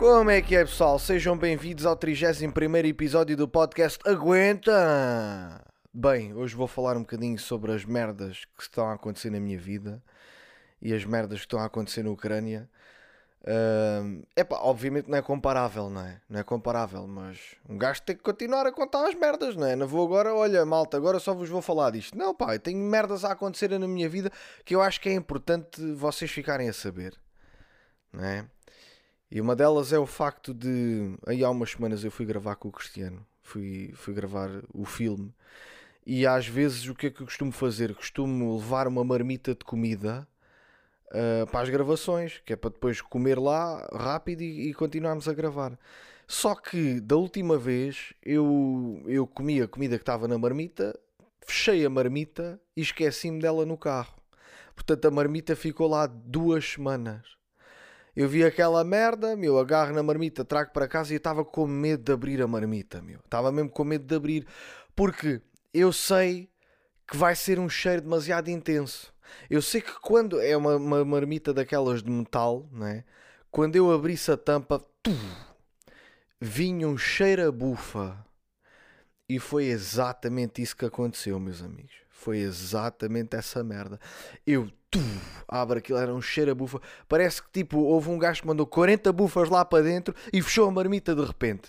Como é que é, pessoal? Sejam bem-vindos ao 31 episódio do podcast Aguenta! Bem, hoje vou falar um bocadinho sobre as merdas que estão a acontecer na minha vida e as merdas que estão a acontecer na Ucrânia. É epá, obviamente não é comparável, não é? Não é comparável, mas um gajo tem que continuar a contar as merdas, não é? Não vou agora, olha, malta, agora só vos vou falar disto. Não, pá, eu tenho merdas a acontecer na minha vida que eu acho que é importante vocês ficarem a saber, não é? E uma delas é o facto de. Aí há umas semanas eu fui gravar com o Cristiano, fui, fui gravar o filme, e às vezes o que é que eu costumo fazer? Costumo levar uma marmita de comida uh, para as gravações, que é para depois comer lá rápido e, e, continuarmos a gravar. Só que da última vez eu, eu comi a comida que estava na marmita, fechei a marmita e esqueci-me dela no carro. Portanto, a marmita ficou lá duas semanas. Eu vi aquela merda, meu, agarro na marmita, trago para casa e eu estava com medo de abrir a marmita, meu. Estava mesmo com medo de abrir, porque eu sei que vai ser um cheiro demasiado intenso. Eu sei que quando é uma, uma marmita daquelas de metal, né? quando eu abrisse a tampa, tu, vinha um cheiro a bufa. E foi exatamente isso que aconteceu, meus amigos. Foi exatamente essa merda. Eu tu, abro aquilo, era um cheiro a bufa. Parece que tipo, houve um gajo que mandou 40 bufas lá para dentro e fechou a marmita de repente.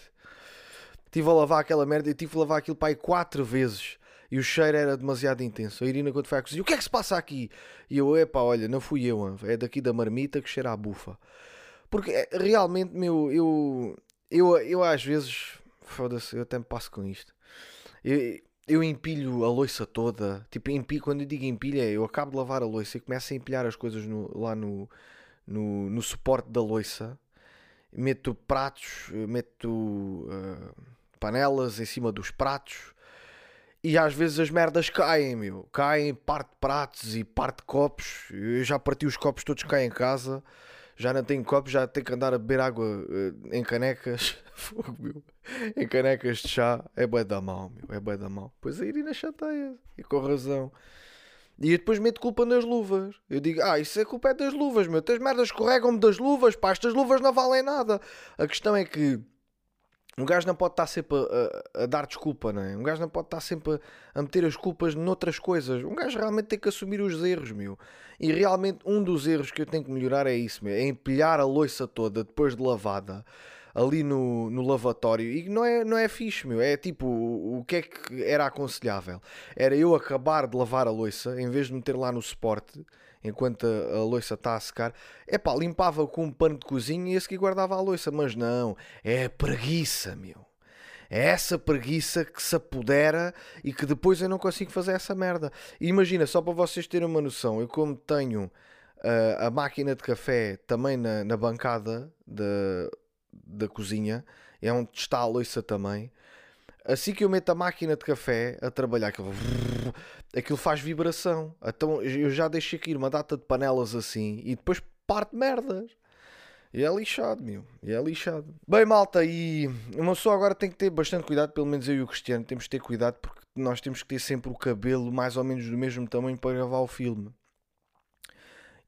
Tive a lavar aquela merda e tive a lavar aquilo para aí quatro vezes e o cheiro era demasiado intenso. A Irina, quando foi à cozinha, o que é que se passa aqui? E eu, epá, olha, não fui eu, é daqui da marmita que cheira a bufa. Porque é, realmente, meu, eu, eu, eu às vezes, foda-se, eu até me passo com isto. Eu, eu empilho a loiça toda. Tipo, empilho, quando eu digo empilha, eu acabo de lavar a loiça e começo a empilhar as coisas no, lá no, no, no, suporte da loiça. Meto pratos, meto uh, panelas em cima dos pratos e às vezes as merdas caem, meu. Caem parte de pratos e parte de copos. Eu já parti os copos todos cá em casa. Já não tenho copos, já tenho que andar a beber água uh, em canecas. Fogo, meu. Em canecas de chá. É bué da mal, meu. É bué da mal. Pois a Irina chateia. E com razão. E eu depois meto culpa nas luvas. Eu digo, ah, isso é culpa é das luvas, meu. As merdas escorregam-me das luvas, pá. Estas luvas não valem nada. A questão é que um gajo não pode estar sempre a, a, a, dar desculpa, não é? Um gajo não pode estar sempre a, a, meter as culpas noutras coisas. Um gajo realmente tem que assumir os erros, meu. E realmente um dos erros que eu tenho que melhorar é isso, meu. É empilhar a loiça toda depois de lavada ali no, no lavatório. E não é, não é fixe, meu. É tipo, o, o que é que era aconselhável? Era eu acabar de lavar a loiça, em vez de meter lá no suporte enquanto a, a louça está a secar, é pá, limpava com um pano de cozinha e esse que guardava a louça, mas não, é a preguiça, meu. É essa preguiça que se apodera e que depois eu não consigo fazer essa merda. E imagina, só para vocês terem uma noção, eu como tenho uh, a máquina de café também na, na bancada da, da cozinha, é onde está a louça também, assim que eu meto a máquina de café a trabalhar, aquilo, aquilo faz vibração. Então eu já deixei aqui uma data de panelas assim e depois parte merdas. E é lixado, meu. E é lixado. Bem, malta, e uma pessoa agora tem que ter bastante cuidado, pelo menos eu e o Cristiano temos que ter cuidado porque nós temos que ter sempre o cabelo mais ou menos do mesmo tamanho para gravar o filme.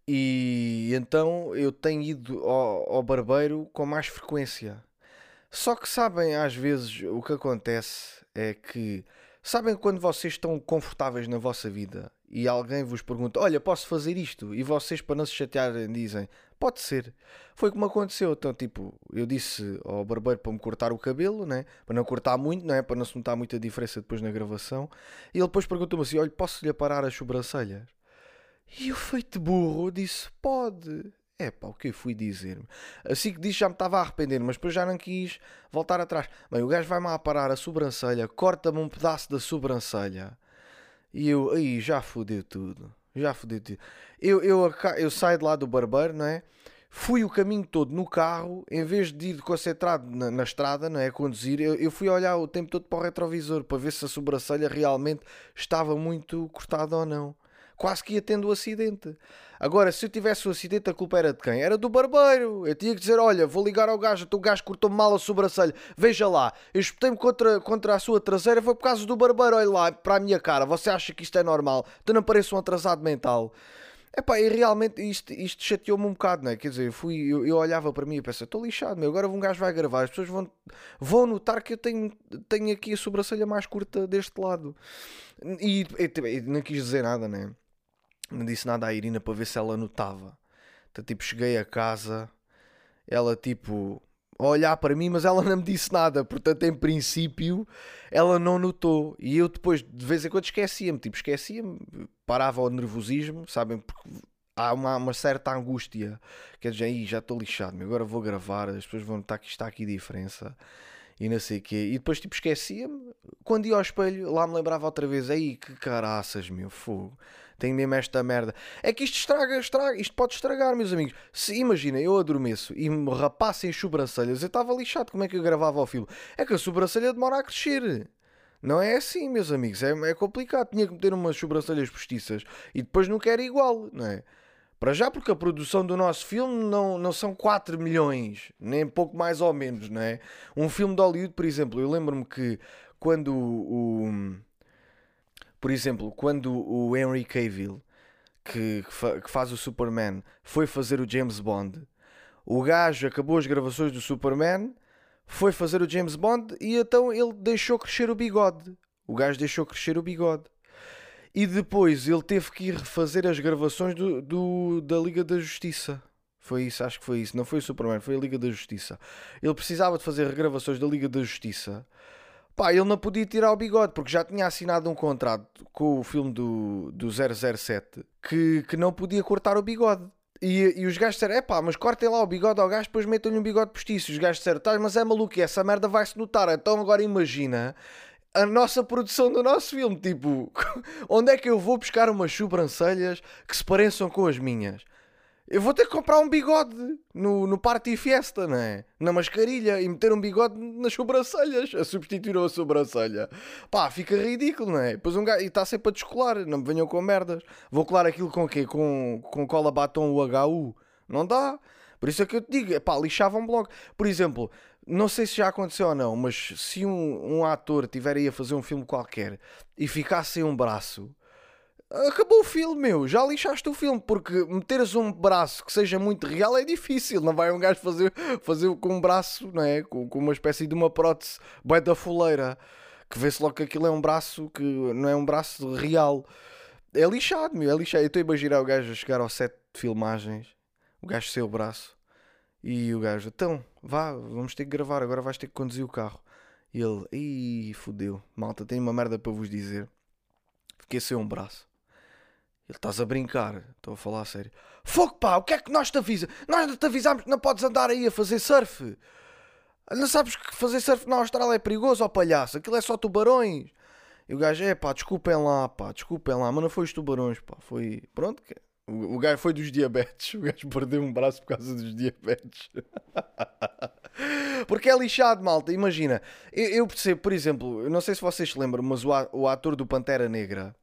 E então eu tenho ido ao, ao barbeiro com mais frequência. Só que sabem, às vezes, o que acontece é que sabem quando vocês estão confortáveis na vossa vida e alguém vos pergunta: Olha, posso fazer isto? E vocês, para não se chatearem, dizem: Pode ser. Foi como aconteceu. Então, tipo, eu disse ao barbeiro para me cortar o cabelo, né? para não cortar muito, não é? para não se notar muita diferença depois na gravação. E ele depois perguntou-me assim: Olha, posso-lhe aparar as sobrancelhas? E eu, feito burro, disse: Pode. É pá, o que eu fui dizer? Assim que disse já me estava a arrepender, mas depois já não quis voltar atrás. Bem, o gajo vai-me a parar a sobrancelha, corta-me um pedaço da sobrancelha. E eu, aí, já fodeu tudo. Já fodeu tudo. Eu, eu, eu saio de lá do barbeiro, não é? Fui o caminho todo no carro, em vez de ir concentrado na, na estrada, não é? A conduzir, eu, eu fui olhar o tempo todo para o retrovisor para ver se a sobrancelha realmente estava muito cortada ou não quase que ia tendo o acidente. Agora, se eu tivesse o acidente, a culpa era de quem? Era do barbeiro. Eu tinha que dizer: Olha, vou ligar ao gajo, o gajo cortou-me mal a sobrancelha. Veja lá, eu espetei-me contra, contra a sua traseira, foi por causa do barbeiro. Olha lá, para a minha cara, você acha que isto é normal? Tu não parece um atrasado mental. Epá, e realmente isto, isto chateou-me um bocado, não é? Quer dizer, eu, fui, eu, eu olhava para mim e pensei, estou lixado, meu, agora um gajo vai gravar, as pessoas vão, vão notar que eu tenho, tenho aqui a sobrancelha mais curta deste lado. E, e, e não quis dizer nada, né? Não disse nada à Irina para ver se ela notava. Então, tipo, cheguei a casa, ela, tipo, a olhar para mim, mas ela não me disse nada. Portanto, em princípio, ela não notou. E eu depois, de vez em quando, esquecia-me. Tipo, esquecia-me, parava ao nervosismo, sabem? Porque há uma, uma certa angústia. Quer dizer, aí já estou lixado, agora vou gravar, as pessoas vão notar que está aqui diferença. E não sei o quê. E depois, tipo, esquecia-me. Quando ia ao espelho, lá me lembrava outra vez. Aí, que caraças, meu fogo tenho mesmo esta merda. É que isto estraga, estraga, isto pode estragar, meus amigos. Se imagina, eu adormeço e me rapassem as sobrancelhas, eu estava lixado. Como é que eu gravava o filme? É que a sobrancelha demora a crescer. Não é assim, meus amigos, é, é complicado. Tinha que meter umas sobrancelhas postiças e depois não quero igual, não é? Para já, porque a produção do nosso filme não, não são 4 milhões, nem pouco mais ou menos, não é? Um filme de Hollywood, por exemplo, eu lembro-me que quando o, por exemplo, quando o Henry Cavill, que, que faz o Superman, foi fazer o James Bond, o gajo acabou as gravações do Superman, foi fazer o James Bond e então ele deixou crescer o bigode. O gajo deixou crescer o bigode. E depois ele teve que ir refazer as gravações do, do, da Liga da Justiça. Foi isso, acho que foi isso. Não foi o Superman, foi a Liga da Justiça. Ele precisava de fazer regravações da Liga da Justiça Pá, ele não podia tirar o bigode porque já tinha assinado um contrato com o filme do, do 007 que, que não podia cortar o bigode. E, e os gajos disseram: é pá, mas cortem lá o bigode ao gajo, depois metam-lhe um bigode postiço. Os gajos disseram: tá, mas é maluco, essa merda vai-se notar. Então agora imagina a nossa produção do nosso filme. Tipo, onde é que eu vou buscar umas sobrancelhas que se pareçam com as minhas? Eu vou ter que comprar um bigode no, no Party Fiesta, não é? Na mascarilha e meter um bigode nas sobrancelhas, a substituir a sobrancelha. Pá, fica ridículo, não é? Depois um gajo, e está sempre a descolar, não me venham com merdas. Vou colar aquilo com o quê? Com, com cola batom UHU? Não dá. Por isso é que eu te digo, pá, lixavam logo. Por exemplo, não sei se já aconteceu ou não, mas se um, um ator tiver aí a fazer um filme qualquer e ficasse sem um braço acabou o filme, meu. Já lixaste o filme, porque meteres um braço que seja muito real é difícil. Não vai um gajo fazer, fazer com um braço, não é? Com, com uma espécie de uma prótese bem da fuleira, que vê-se logo que aquilo é um braço que não é um braço real. É lixado, meu. É lixado. Eu estou a imaginar o gajo a chegar ao set de filmagens, o gajo sem o braço, e o gajo, então, vá, vamos ter que gravar, agora vais ter que conduzir o carro. E ele, ih, fodeu, malta, tenho uma merda para vos dizer. Fiquei sem um braço. Ele estás a brincar, estou a falar a sério. Fogo pá, o que é que nós te avisa? Nós te avisámos que não podes andar aí a fazer surf. Não sabes que fazer surf na Austrália é perigoso, ó palhaço? Aquilo é só tubarões. E o gajo, é pá, desculpem lá, pá, desculpem lá, mas não foi os tubarões, pá, foi. Pronto. O, o gajo foi dos diabetes. O gajo perdeu um braço por causa dos diabetes. Porque é lixado, malta. Imagina, eu, eu percebo, por exemplo, não sei se vocês se lembram, mas o, o ator do Pantera Negra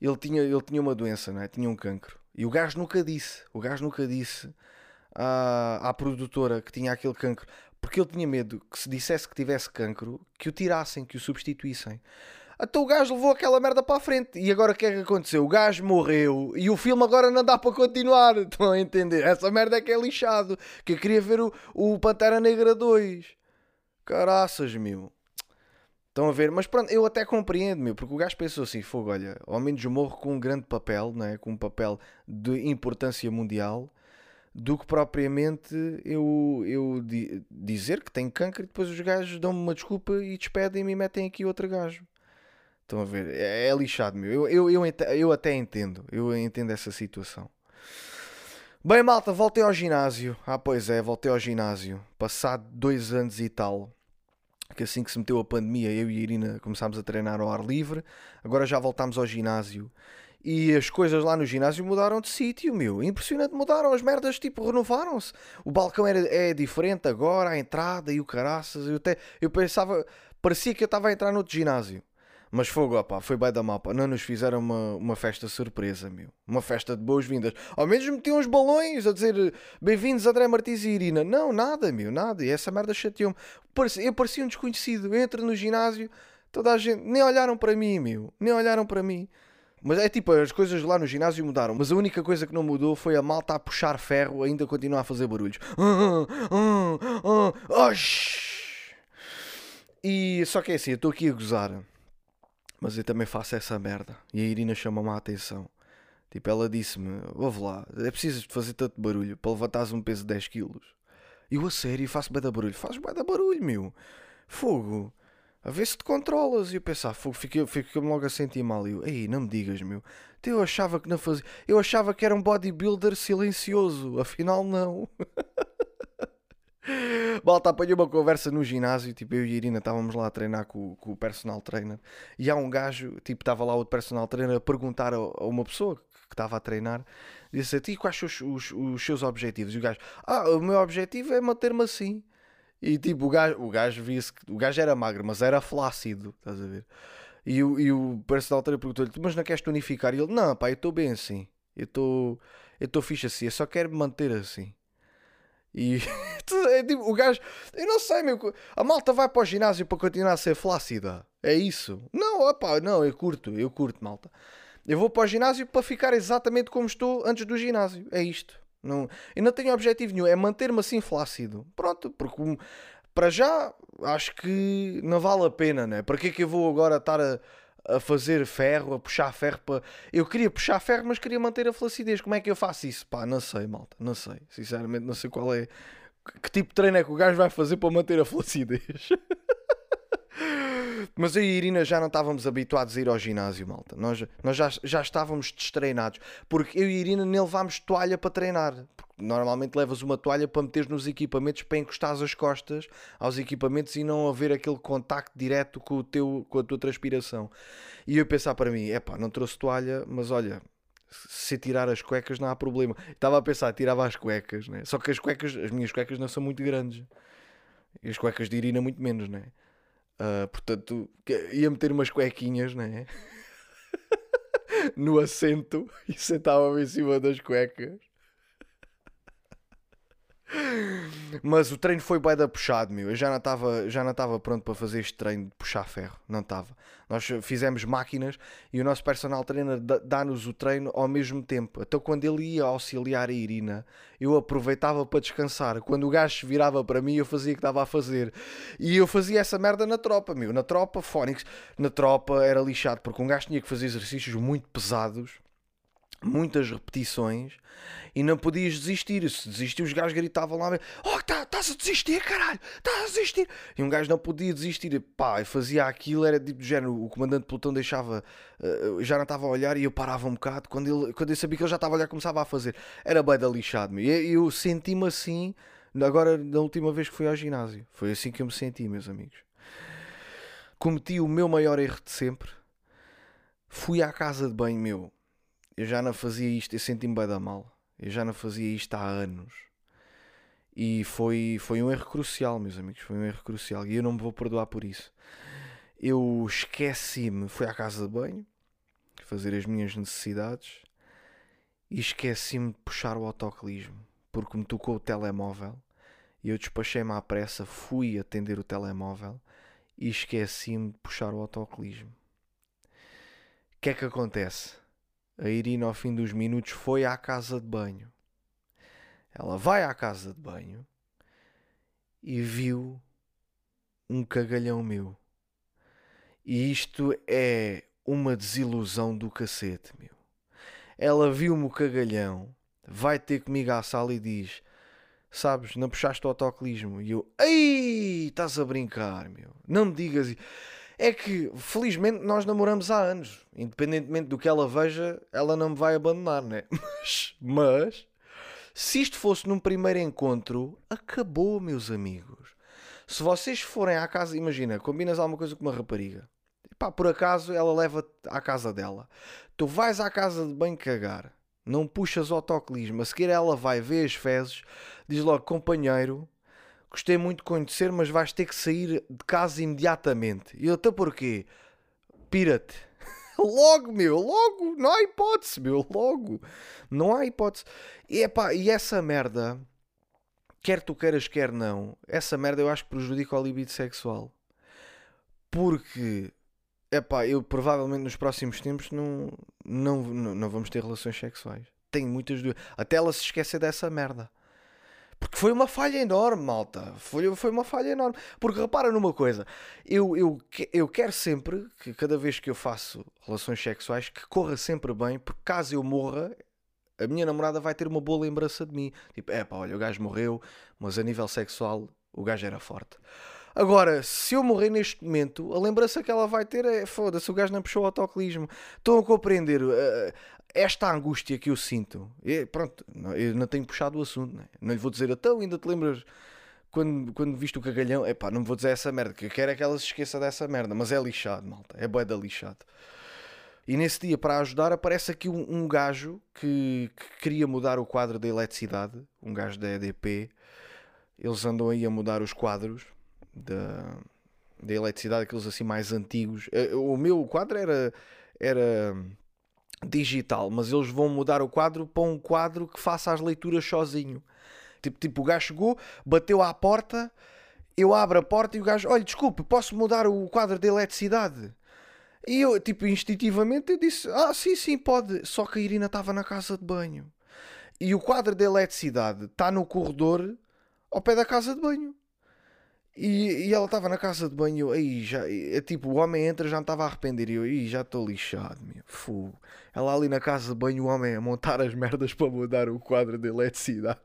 ele tinha, ele tinha uma doença, não é? tinha um cancro. E o gajo nunca disse, o gajo nunca disse à, à produtora que tinha aquele cancro, porque ele tinha medo que se dissesse que tivesse cancro, que o tirassem, que o substituíssem. Então o gajo levou aquela merda para a frente. E agora o que é que aconteceu? O gajo morreu e o filme agora não dá para continuar. Estão a entender? Essa merda é que é lixado. Que eu queria ver o, o Pantera Negra 2. Caraças, meu. Estão a ver? Mas pronto, eu até compreendo, meu, porque o gajo pensou assim: fogo, olha, ao menos morro com um grande papel, né? com um papel de importância mundial, do que propriamente eu, eu di dizer que tenho câncer e depois os gajos dão-me uma desculpa e despedem-me e metem aqui outro gajo. Estão a ver? É, é lixado, meu. Eu, eu, eu, eu até entendo, eu entendo essa situação. Bem, malta, voltei ao ginásio. Ah, pois é, voltei ao ginásio. Passado dois anos e tal que assim que se meteu a pandemia, eu e a Irina começámos a treinar ao ar livre, agora já voltámos ao ginásio. E as coisas lá no ginásio mudaram de sítio, meu. Impressionante, mudaram. As merdas, tipo, renovaram-se. O balcão era, é diferente agora, a entrada e o caraças. Eu, até, eu pensava, parecia que eu estava a entrar no outro ginásio. Mas fogo, opá, foi bem da mapa. Não nos fizeram uma, uma festa surpresa, meu. Uma festa de boas-vindas. Ao menos metiam uns balões a dizer bem-vindos André Martins e Irina. Não, nada, meu, nada. E essa merda chateou-me. Eu parecia um desconhecido. Eu entro no ginásio, toda a gente. Nem olharam para mim, meu. Nem olharam para mim. Mas é tipo, as coisas lá no ginásio mudaram. Mas a única coisa que não mudou foi a malta a puxar ferro ainda continuar a fazer barulhos. Ah, ah, ah, e só que é assim, eu estou aqui a gozar. Mas eu também faço essa merda. E a Irina chama-me a atenção. Tipo, ela disse-me: Ouve lá, é preciso fazer tanto barulho para levantares um peso de 10 quilos. E eu a sério faço bem barulho. Faz bem barulho, meu. Fogo. A ver se te controlas. E eu pensava, fogo, fiquei-me fiquei logo a sentir mal. E eu, ei, não me digas, meu. Eu achava que não fazia. Eu achava que era um bodybuilder silencioso. Afinal, não. Malta, apanhei uma conversa no ginásio, tipo, eu e a Irina estávamos lá a treinar com, com, o personal trainer e há um gajo, tipo, estava lá o personal trainer a perguntar a, a uma pessoa que estava a treinar, disse a ti quais são os, os, os, seus objetivos? E o gajo, ah, o meu objetivo é manter-me assim. E tipo, o gajo, o gajo via-se que o gajo era magro, mas era flácido, estás a ver? E, o, e o personal trainer perguntou-lhe, mas não queres tonificar? E ele, não, pá, eu estou bem assim, eu estou eu estou fixe assim, eu só quero me manter assim. E é, tipo, o gajo, eu não sei, meu, a malta vai para o ginásio para continuar a ser flácida. É isso? Não, opá, não, eu curto, eu curto, malta. Eu vou para o ginásio para ficar exatamente como estou antes do ginásio. É isto. Não, eu não tenho objetivo nenhum, é manter-me assim flácido. Pronto, porque para já acho que não vale a pena, né? Para que é que eu vou agora estar a, a fazer ferro, a puxar ferro para. Eu queria puxar ferro, mas queria manter a flacidez. Como é que eu faço isso? Pá, não sei, malta, não sei. Sinceramente, não sei qual é. Que tipo de treino é que o gajo vai fazer para manter a flacidez? Mas eu e a Irina já não estávamos habituados a ir ao ginásio, malta. Nós, nós já, já estávamos destreinados. Porque eu e a Irina nem levámos toalha para treinar. Porque normalmente levas uma toalha para meter nos equipamentos para encostar as costas aos equipamentos e não haver aquele contacto direto com, o teu, com a tua transpiração. E eu pensar para mim, é pá, não trouxe toalha, mas olha, se tirar as cuecas não há problema. Estava a pensar, tirava as cuecas, né? Só que as cuecas, as minhas cuecas não são muito grandes. E as cuecas de Irina muito menos, né? Uh, portanto, ia meter umas cuequinhas, né? no assento e sentava-me em cima das cuecas. Mas o treino foi bem da puxado, meu. Eu já não estava já não estava pronto para fazer este treino de puxar ferro, não estava. Nós fizemos máquinas e o nosso personal trainer dá-nos o treino ao mesmo tempo. Então quando ele ia auxiliar a Irina, eu aproveitava para descansar. Quando o gajo virava para mim, eu fazia o que estava a fazer. E eu fazia essa merda na tropa, meu. Na tropa, Fónix, na tropa era lixado porque um gajo tinha que fazer exercícios muito pesados muitas repetições e não podias desistir. Se desistir, os gajos gritavam lá: Oh, tá, estás a desistir, caralho, estás a desistir. E um gajo não podia desistir. E, pá, fazia aquilo, era tipo de género. O comandante de pelotão deixava, uh, já não estava a olhar e eu parava um bocado. Quando, ele, quando eu sabia que ele já estava a olhar, começava a fazer. Era bem da lixado, E eu, eu senti-me assim, agora, na última vez que fui ao ginásio. Foi assim que eu me senti, meus amigos. Cometi o meu maior erro de sempre. Fui à casa de banho meu eu já não fazia isto, eu senti-me bem da mal. Eu já não fazia isto há anos. E foi, foi um erro crucial, meus amigos. Foi um erro crucial. E eu não me vou perdoar por isso. Eu esqueci-me, fui à casa de banho, fazer as minhas necessidades, e esqueci-me de puxar o autoclismo, porque me tocou o telemóvel. E eu despachei-me à pressa, fui atender o telemóvel e esqueci-me de puxar o autoclismo. O que é que acontece? A Irina, ao fim dos minutos, foi à casa de banho. Ela vai à casa de banho e viu um cagalhão meu. E isto é uma desilusão do cacete, meu. Ela viu-me o cagalhão, vai ter comigo à sala e diz: Sabes, não puxaste o autoclismo. E eu, ei, estás a brincar, meu. Não me digas é que felizmente nós namoramos há anos. Independentemente do que ela veja, ela não me vai abandonar, né? Mas, mas se isto fosse num primeiro encontro, acabou, meus amigos. Se vocês forem à casa, imagina, combinas alguma coisa com uma rapariga. Pá, por acaso ela leva-te à casa dela. Tu vais à casa de bem cagar. Não puxas o autoclismo. A seguir ela vai ver as fezes. Diz logo, companheiro, Gostei muito de conhecer, mas vais ter que sair de casa imediatamente. E eu, até porquê? Pira-te. logo, meu, logo. Não há hipótese, meu, logo. Não há hipótese. E, epá, e essa merda, quer tu queiras, quer não, essa merda eu acho que prejudica o libido sexual. Porque é pá, eu provavelmente nos próximos tempos não, não, não, não vamos ter relações sexuais. Tenho muitas dúvidas. Até ela se esquecer dessa merda. Porque foi uma falha enorme, malta. Foi, foi uma falha enorme. Porque repara numa coisa, eu, eu, eu quero sempre que cada vez que eu faço relações sexuais que corra sempre bem, porque caso eu morra, a minha namorada vai ter uma boa lembrança de mim. Tipo, é pá, olha, o gajo morreu, mas a nível sexual o gajo era forte. Agora, se eu morrer neste momento, a lembrança que ela vai ter é foda-se, o gajo não puxou o autocolismo. Estão a compreender uh, esta angústia que eu sinto. E, pronto, eu não tenho puxado o assunto, né? não lhe vou dizer, então ainda te lembras quando, quando viste o cagalhão? É pá, não vou dizer essa merda, que eu quero é que ela se esqueça dessa merda, mas é lixado, malta, é boeda lixado. E nesse dia, para ajudar, aparece aqui um, um gajo que, que, queria mudar o quadro da eletricidade, um gajo da EDP. Eles andam aí a mudar os quadros da, da eletricidade, aqueles assim mais antigos. Eh, o meu quadro era, era digital, mas eles vão mudar o quadro para um quadro que faça as leituras sozinho. Tipo, tipo o gajo chegou, bateu à porta, eu abro a porta e o gajo, olha, desculpe, posso mudar o quadro de eletricidade? E eu, tipo, instintivamente eu disse, ah, sim, sim, pode. Só que a Irina estava na casa de banho. E o quadro de eletricidade está no corredor ao pé da casa de banho. E, e ela estava na casa de banho, aí já, é tipo, o homem entra já não estava a arrepender. E eu, aí já estou lixado, meu, fogo. Ela ali na casa de banho, o homem a montar as merdas para mudar o quadro de eletricidade.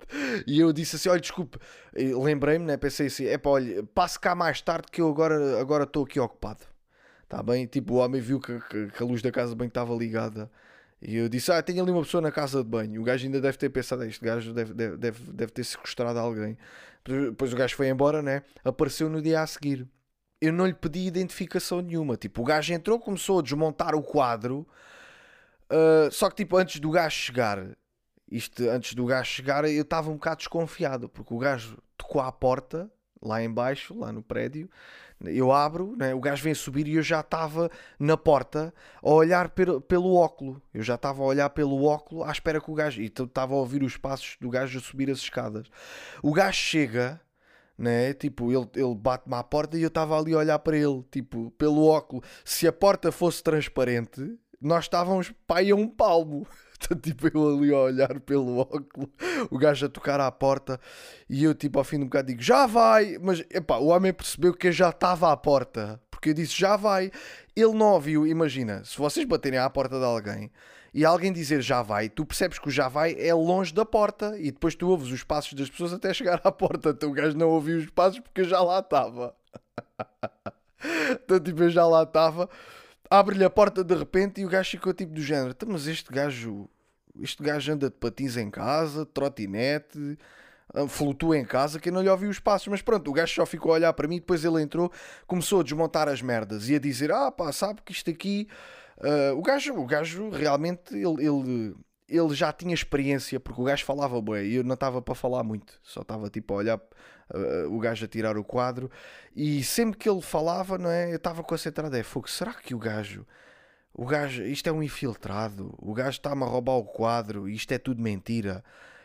E eu disse assim: olha, desculpe, lembrei-me, né? Pensei assim: é pá, olha, passe cá mais tarde que eu agora agora estou aqui ocupado. Está bem? Tipo, o homem viu que, que, que a luz da casa de banho estava ligada. E eu disse: Ah, tenho ali uma pessoa na casa de banho. O gajo ainda deve ter pensado: Este gajo deve, deve, deve, deve ter sequestrado alguém. Depois o gajo foi embora, né? Apareceu no dia a seguir. Eu não lhe pedi identificação nenhuma. Tipo, o gajo entrou, começou a desmontar o quadro. Uh, só que, tipo, antes do gajo chegar, isto antes do gajo chegar, eu estava um bocado desconfiado, porque o gajo tocou à porta, lá embaixo, lá no prédio. Eu abro, né? o gajo vem subir e eu já estava na porta a olhar pelo, pelo óculo. Eu já estava a olhar pelo óculo à espera que o gajo. E estava a ouvir os passos do gajo a subir as escadas. O gajo chega, né? Tipo, ele, ele bate-me à porta e eu estava ali a olhar para ele, tipo, pelo óculo. Se a porta fosse transparente, nós estávamos pai a um palmo. Tipo, eu ali a olhar pelo óculo, o gajo a tocar à porta e eu, tipo, ao fim de um bocado digo, já vai. Mas, epá, o homem percebeu que eu já estava à porta. Porque eu disse, já vai. Ele não ouviu. Imagina, se vocês baterem à porta de alguém e alguém dizer já vai, tu percebes que o já vai é longe da porta e depois tu ouves os passos das pessoas até chegar à porta. Então o gajo não ouviu os passos porque eu já lá estava. então, tipo, eu já lá estava abre-lhe a porta de repente e o gajo ficou tipo do género: então, mas este gajo, este gajo anda de patins em casa, trotinete, ah, flutua em casa, que eu não lhe ouvi os passos. Mas pronto, o gajo só ficou a olhar para mim. Depois ele entrou, começou a desmontar as merdas e a dizer: Ah, pá, sabe que isto aqui. Uh, o, gajo, o gajo realmente ele, ele, ele já tinha experiência, porque o gajo falava bem e eu não estava para falar muito, só estava tipo a olhar uh, o gajo a tirar o quadro, e sempre que ele falava, não é? Eu estava concentrado, é fogo, será que o gajo, o gajo, isto é um infiltrado, o gajo está-me a roubar o quadro, isto é tudo mentira.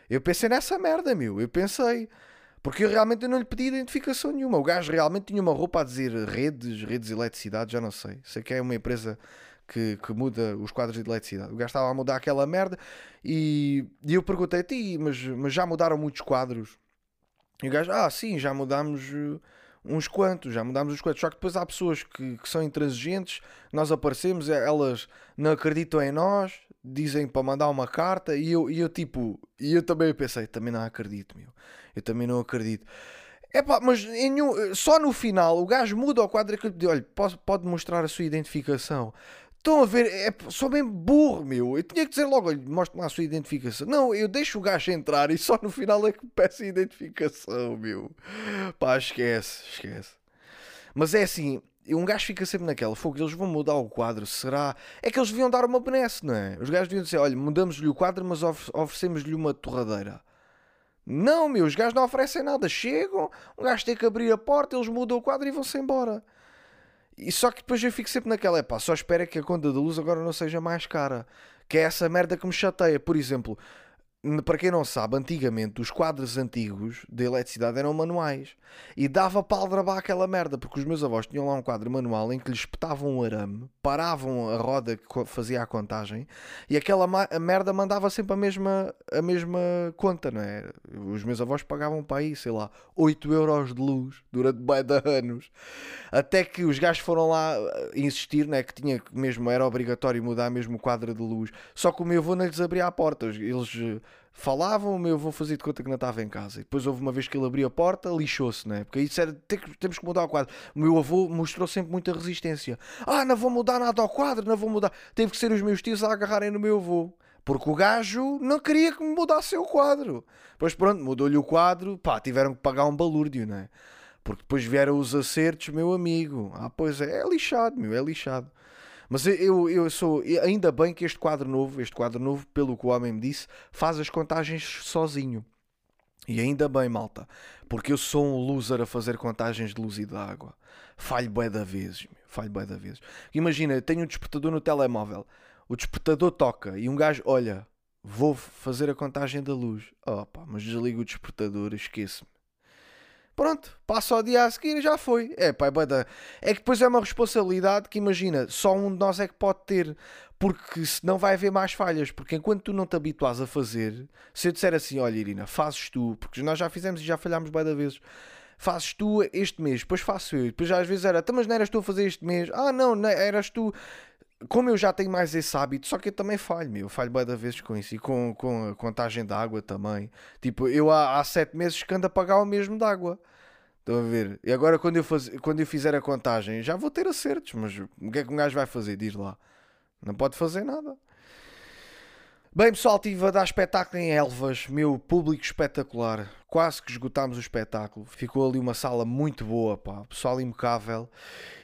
Eu pensei nessa merda, meu, eu pensei. Porque eu realmente não lhe pedi identificação nenhuma. O gajo realmente tinha uma roupa a dizer redes, redes de eletricidade, já não sei. Sei que é uma empresa que, que, muda os quadros de eletricidade. O gajo estava a mudar aquela merda e, e eu perguntei a ti, mas, mas já mudaram muitos quadros? E o gajo, ah, sim, já mudámos uh, uns quantos, já mudámos uns quantos. Só que depois há pessoas que, que são intransigentes, nós aparecemos, elas não acreditam em nós, dizem para mandar uma carta e eu, e eu tipo, e eu também pensei, também não acredito, meu, eu também não acredito. É pá, mas nenhum, só no final o gajo muda o quadro e olha, pode, pode mostrar a sua identificação. Estão a ver, é, sou bem burro, meu. Eu tinha que dizer logo, mostre-me a sua identificação. Não, eu deixo o gajo entrar e só no final é que peço a identificação, meu. Pá, esquece, esquece. Mas é assim, um gajo fica sempre naquela, fogo, eles vão mudar o quadro, será? É que eles deviam dar uma benesse, não é? Os gajos deviam dizer, olha, mudamos-lhe o quadro, mas oferecemos-lhe uma torradeira. Não, meu, os gajos não oferecem nada. Chegam, um gajo tem que abrir a porta, eles mudam o quadro e vão-se embora. E só que depois eu fico sempre naquela, pá, só espera que a conta da luz agora não seja mais cara. Que é essa merda que me chateia. Por exemplo, para quem não sabe, antigamente os quadros antigos de eletricidade eram manuais. E dava para aldrabar aquela merda, porque os meus avós tinham lá um quadro manual em que lhes espetavam um arame, paravam a roda que fazia a contagem e aquela merda mandava sempre a mesma, a mesma conta, não é? Os meus avós pagavam para aí, sei lá, 8 euros de luz durante bem de anos, até que os gajos foram lá eh, insistir, né, que tinha mesmo, era obrigatório mudar mesmo o quadro de luz, só que o meu avô não lhes abria a porta, eles eh, falavam, meu avô fazia de conta que não estava em casa. E depois houve uma vez que ele abriu a porta, lixou-se, né? Porque isso era, temos que mudar o quadro. O meu avô mostrou sempre muita resistência. Ah, não vou mudar nada ao quadro, não vou mudar. Teve que ser os meus tios a agarrarem no meu avô. Porque o gajo não queria que me mudasse o quadro. Pois pronto, mudou-lhe o quadro, pá, tiveram que pagar um balúrdio, né? Porque depois vieram os acertos, meu amigo. Ah, pois é, é lixado, meu, é lixado. Mas eu, eu sou. Ainda bem que este quadro novo, este quadro novo, pelo que o homem me disse, faz as contagens sozinho. E ainda bem, malta, porque eu sou um loser a fazer contagens de luz e de água. Falho bué da vezes, meu. falho bué da vezes. Imagina, tenho um despertador no telemóvel, o despertador toca e um gajo, olha, vou fazer a contagem da luz. Opa, mas desligo o despertador, esqueço-me. Pronto, passa ao dia a seguir e já foi. É, pá, é, é que depois é uma responsabilidade que imagina, só um de nós é que pode ter, porque senão vai haver mais falhas. Porque enquanto tu não te habituas a fazer, se eu disser assim, olha Irina, fazes tu, porque nós já fizemos e já falhámos bem da vezes. Fazes tu este mês, depois faço eu. Depois às vezes era, então, mas não eras tu a fazer este mês? Ah, não, não eras tu como eu já tenho mais esse hábito, só que eu também falho, meu. Eu falho bem da vezes com isso e com, com a contagem de água também. Tipo, eu há, há sete meses que ando a pagar o mesmo de água. Estão a ver? E agora quando eu, faz, quando eu fizer a contagem já vou ter acertos, mas o que é que um gajo vai fazer? Diz lá. Não pode fazer nada. Bem, pessoal, estive a dar espetáculo em Elvas, meu público espetacular. Quase que esgotámos o espetáculo. Ficou ali uma sala muito boa, pá. Pessoal impecável.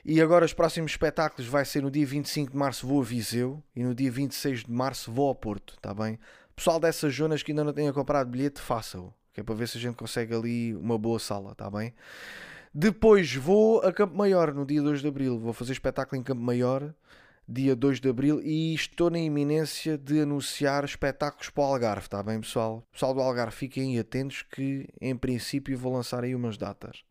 E agora os próximos espetáculos vai ser no dia 25 de março vou a Viseu e no dia 26 de março vou ao Porto, tá bem? Pessoal dessas zonas que ainda não tenham comprado bilhete, façam. Que é para ver se a gente consegue ali uma boa sala, tá bem? Depois vou a Campo Maior no dia 2 de Abril. Vou fazer espetáculo em Campo Maior dia 2 de Abril, e estou na iminência de anunciar espetáculos para o Algarve, está bem, pessoal? Pessoal do Algarve, fiquem atentos que em princípio vou lançar aí umas datas.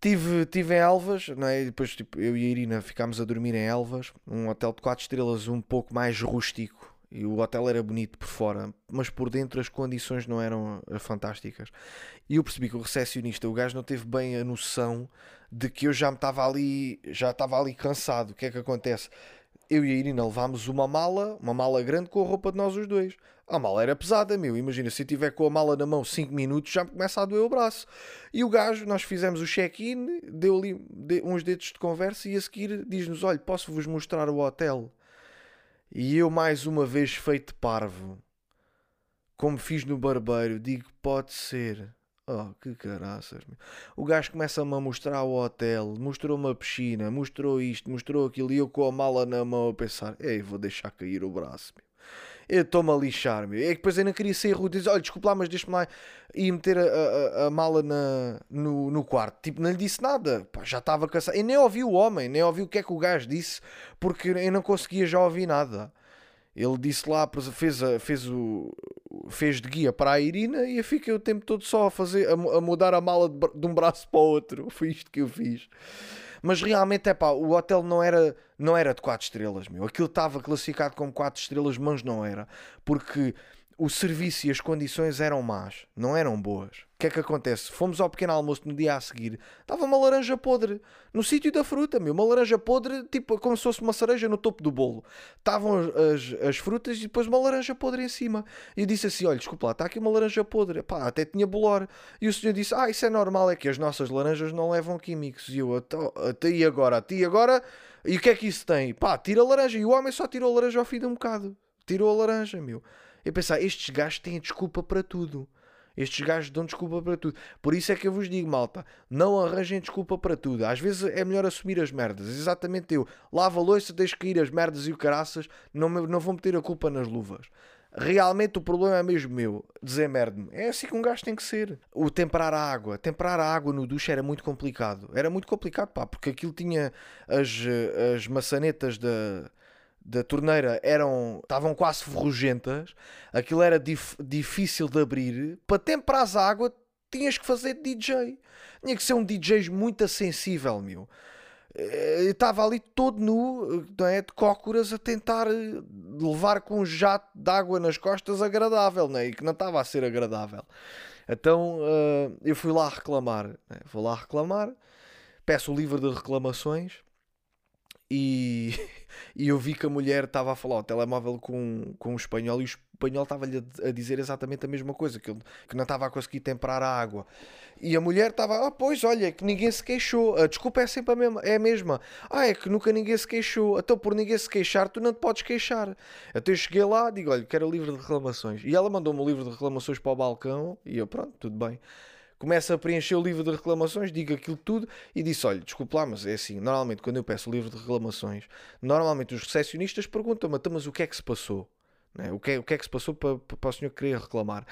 Tive, tive em Elvas, não é? depois tipo, eu e a Irina ficámos a dormir em Elvas, um hotel de 4 estrelas um pouco mais rústico. E o hotel era bonito por fora, mas por dentro as condições não eram eh, fantásticas. E eu percebi que o recepcionista, o gajo não teve bem a noção de que eu já me estava ali, já estava ali cansado. O que é que acontece? Eu e a Irina levámos uma mala, uma mala grande com a roupa de nós os dois. A mala era pesada, meu. Imagina, se eu tiver com a mala na mão 5 minutos, já me começa a doer o braço. E o gajo, nós fizemos o check-in, deu ali uns dedos de conversa e a seguir diz-nos: Olha, posso-vos mostrar o hotel? E eu, mais uma vez, feito parvo, como fiz no barbeiro, digo: Pode ser. Oh, que caraças. Meu. O gajo começa-me a mostrar o hotel, mostrou-me a piscina, mostrou isto, mostrou aquilo, e eu com a mala na mão a pensar: Ei, vou deixar cair o braço. Meu. Eu estou-me a lixar, meu. É que depois não queria sair rude. Diz, olha, desculpa lá, mas deixa-me lá e meter a, a, a mala na, no, no quarto. Tipo, não lhe disse nada. Pá, já estava cansado. Eu nem ouvi o homem, nem ouvi o que é que o gajo disse, porque eu não conseguia já ouvir nada. Ele disse lá, fez, fez, o, fez de guia para a Irina e eu fiquei o tempo todo só a, fazer, a, a mudar a mala de, de, um braço para o outro. Foi isto que eu fiz. Mas realmente, é pá, o hotel não era, não era de 4 estrelas, meu. Aquilo estava classificado como 4 estrelas, mas não era. Porque o serviço e as condições eram más, não eram boas. Que é que acontece? Fomos ao pequeno almoço no dia a seguir, estava uma laranja podre no sítio da fruta, meu. Uma laranja podre, tipo como se fosse uma cereja no topo do bolo. Estavam as, as frutas e depois uma laranja podre em cima. E eu disse assim: olha, desculpa lá, está aqui uma laranja podre. Pá, até tinha bolor. E o senhor disse: ah, isso é normal, é que as nossas laranjas não levam químicos. E eu, até e agora? Até e agora? E o que é que isso tem? Pá, tira a laranja. E o homem só tirou a laranja ao fim de um bocado. Tirou a laranja, meu. Eu pensar, estes gajos têm desculpa para tudo. Estes gajos dão desculpa para tudo. Por isso é que eu vos digo, malta, não arranjem desculpa para tudo. Às vezes é melhor assumir as merdas. Exatamente eu. Lava a louça, deixo cair as merdas e o caraças, não, me, não vou meter a culpa nas luvas. Realmente o problema é mesmo meu, dizer merda É assim que um gajo tem que ser. O temperar a água. Temperar a água no duche era muito complicado. Era muito complicado, pá, porque aquilo tinha as, as maçanetas da da torneira eram estavam quase ferrugentas, aquilo era dif, difícil de abrir. Para temperar a água, tinhas que fazer DJ. Tinha que ser um DJ muito sensível, meu. Eh, estava ali todo nu, não é, de cócoras, a tentar eh, levar com um jato de água nas costas agradável, não é? e que não estava a ser agradável. Então uh, eu fui lá reclamar, né? vou lá reclamar, peço o livro de reclamações e, e eu vi que a mulher estava a falar ao telemóvel com, com um espanhol e o espanhol estava-lhe a dizer exatamente a mesma coisa, que, ele, que não estava a conseguir temperar a água. E a mulher estava, ah, pois, olha, que ninguém se queixou. A desculpa é sempre a mesma. É a mesma. Ah, é que nunca ninguém se queixou. Então, por ninguém se queixar, tu não te podes queixar. Então eu cheguei lá, digo, olha, quero o livro de reclamações. E ela mandou-me o livro de reclamações para o balcão e eu, pronto, tudo bem começa a preencher o livro de reclamações, digo aquilo tudo e disse: Olha, desculpe lá, mas é assim. Normalmente, quando eu peço o livro de reclamações, normalmente os recepcionistas perguntam-me: mas o que é que se passou? Né? O, que é, o que é que se passou para, para o senhor querer reclamar?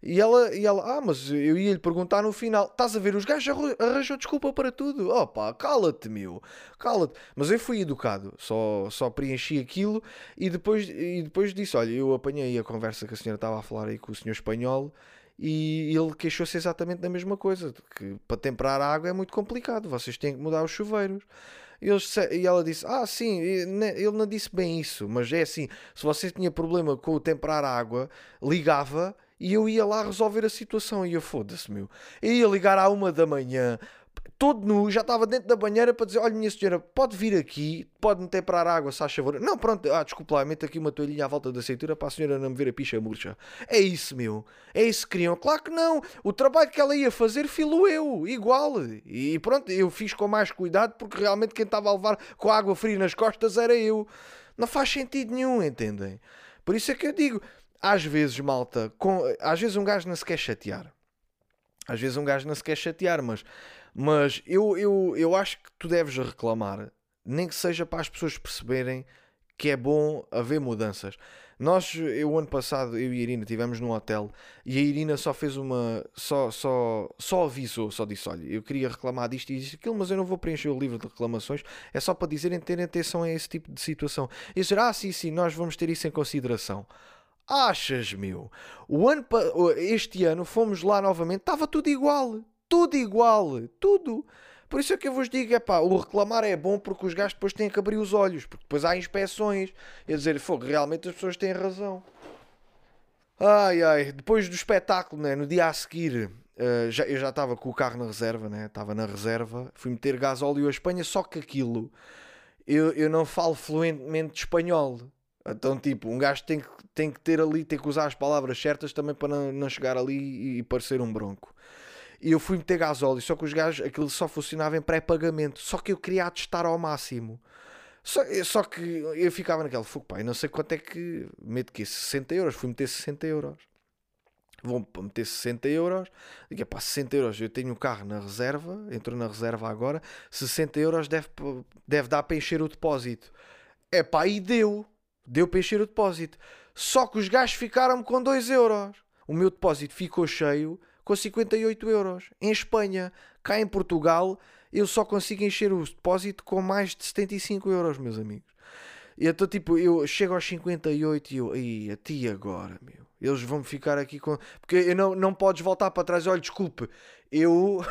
E ela, e ela, ah, mas eu ia lhe perguntar no final: estás a ver? Os gajos arranjam desculpa para tudo. Opa, cala-te, meu, cala-te. Mas eu fui educado, só, só preenchi aquilo e depois, e depois disse: Olha, eu apanhei a conversa que a senhora estava a falar aí com o senhor espanhol e ele queixou-se exatamente da mesma coisa, que para temperar a água é muito complicado, vocês têm que mudar os chuveiros. E, eles, e ela disse: Ah, sim, ele não disse bem isso, mas é assim: se você tinha problema com o temperar a água, ligava e eu ia lá resolver a situação. E eu foda-se, meu. Eu ia ligar à uma da manhã todo nu, já estava dentro da banheira para dizer: Olha, minha senhora, pode vir aqui, pode-me temperar água, se faz favor. Não, pronto, ah, desculpa lá, meto aqui uma toalhinha à volta da cintura para a senhora não me ver a picha murcha. É isso, meu. É isso que queriam. Claro que não. O trabalho que ela ia fazer, filo eu, igual. E pronto, eu fiz com mais cuidado porque realmente quem estava a levar com a água fria nas costas era eu. Não faz sentido nenhum, entendem? Por isso é que eu digo. Às vezes, malta, com, às vezes um gajo não se quer chatear. Às vezes um gajo não se quer chatear, mas mas eu, eu, eu acho que tu deves reclamar, nem que seja para as pessoas perceberem que é bom haver mudanças. Nós, eu ano passado, eu e a Irina estivemos num hotel e a Irina só fez uma. Só, só, só avisou, só disse: Olha, eu queria reclamar disto e disto aquilo, mas eu não vou preencher o livro de reclamações. É só para dizerem terem atenção a esse tipo de situação. E dizer: Ah, sim, sim, nós vamos ter isso em consideração. Achas, meu? O ano, este ano fomos lá novamente, estava tudo igual tudo igual, tudo. Por isso é que eu vos digo, é pá, o reclamar é bom porque os gajos depois têm que abrir os olhos, porque depois há inspeções e a dizer, fogo, realmente as pessoas têm razão. Ai ai, depois do espetáculo, né, no dia a seguir, uh, já, eu já estava com o carro na reserva, né, estava na reserva, fui meter gás óleo à Espanha, só que aquilo, eu, eu não falo fluentemente espanhol. Então, tipo, um gajo tem que, tem que ter ali, tem que usar as palavras certas também para não, não chegar ali e, e parecer um bronco. E eu fui meter gasóleo, só que os gajos, aquilo só funcionava em pré-pagamento. Só que eu queria testar ao máximo. Só, só que eu ficava naquele fogo, pá, não sei quanto é que meto que 60 euros, fui meter 60 euros. Vou meter 60 euros, digo, pá, 60 euros, eu tenho um carro na reserva, entrou na reserva agora, 60 euros deve, deve dar para encher o depósito. É pá, e deu, deu para encher o depósito. Só que os gajos ficaram com 2 euros. O meu depósito ficou cheio, com 58 euros. Em Espanha, cá em Portugal, eu só consigo encher o depósito com mais de 75 euros, meus amigos. E então, tipo, eu chego aos 58 e eu, aí, a ti agora, meu. Eles vão ficar aqui com. Porque eu não, não podes voltar para trás. Olha, desculpe, eu.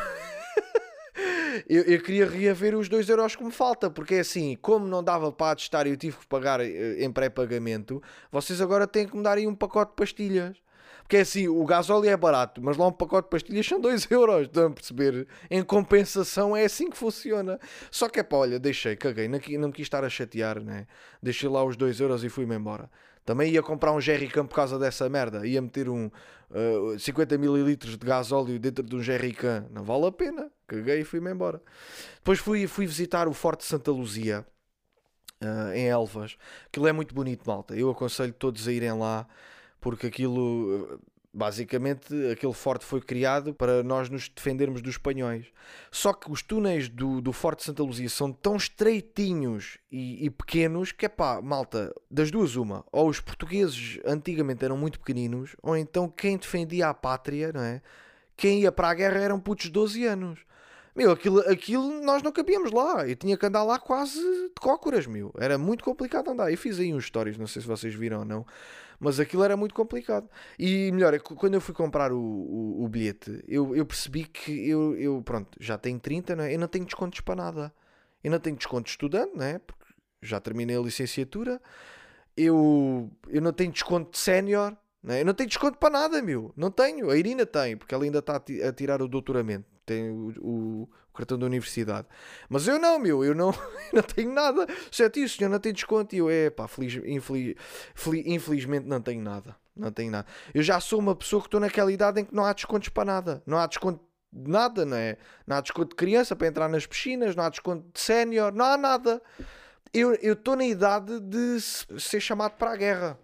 eu, eu, queria reaver os 2 euros que me falta, porque é assim, como não dava para testar e eu tive que pagar eh, em pré-pagamento, vocês agora têm que me dar aí um pacote de pastilhas. Porque é assim, o gasóleo é barato, mas lá um pacote de pastilhas são 2 euros. Estão a perceber? Em compensação é assim que funciona. Só que é pá, olha, deixei, caguei, não, não me quis estar a chatear, né? Deixei lá os 2 euros e fui-me embora. Também ia comprar um jerrycan por causa dessa merda. Ia meter um uh, 50 ml de gasóleo dentro de um jerrycan. Não vale a pena. Caguei e fui-me embora. Depois fui, fui visitar o Forte Santa Luzia. Uh, em Elvas, aquilo é muito bonito, malta. Eu aconselho todos a irem lá porque aquilo basicamente aquele forte foi criado para nós nos defendermos dos espanhóis. Só que os túneis do, do Forte Santa Luzia são tão estreitinhos e, e, pequenos que é pá, malta, das duas uma, ou os portugueses antigamente eram muito pequeninos, ou então quem defendia a pátria, não é? Quem ia para a guerra eram putos de 12 anos. Meu, aquilo, aquilo nós não cabíamos lá. Eu tinha que andar lá quase de cócoras, meu. Era muito complicado andar. Eu fiz aí uns stories, não sei se vocês viram ou não. Mas aquilo era muito complicado. E melhor, é quando eu fui comprar o, o, o bilhete, eu, eu percebi que eu, eu, pronto, já tenho 30, não é? Eu não tenho descontos para nada. Eu não tenho desconto de estudante, não é? Porque já terminei a licenciatura. Eu, eu não tenho desconto de sénior. Não é? Eu não tenho desconto para nada, meu. Não tenho. A Irina tem, porque ela ainda está a tirar o doutoramento tem o, o, cartão da universidade. Mas eu não, meu, eu não, não tenho nada. Certo, isso, senhor, não tem desconto. E eu, é pá, feliz, infeliz, feliz, infelizmente não tenho nada. Não tenho nada. Eu já sou uma pessoa que estou naquela idade em que não há descontos para nada. Não há desconto de nada, não é? Não há desconto de criança para entrar nas piscinas, não há desconto de sénior, não há nada. Eu estou na idade de ser chamado para a guerra.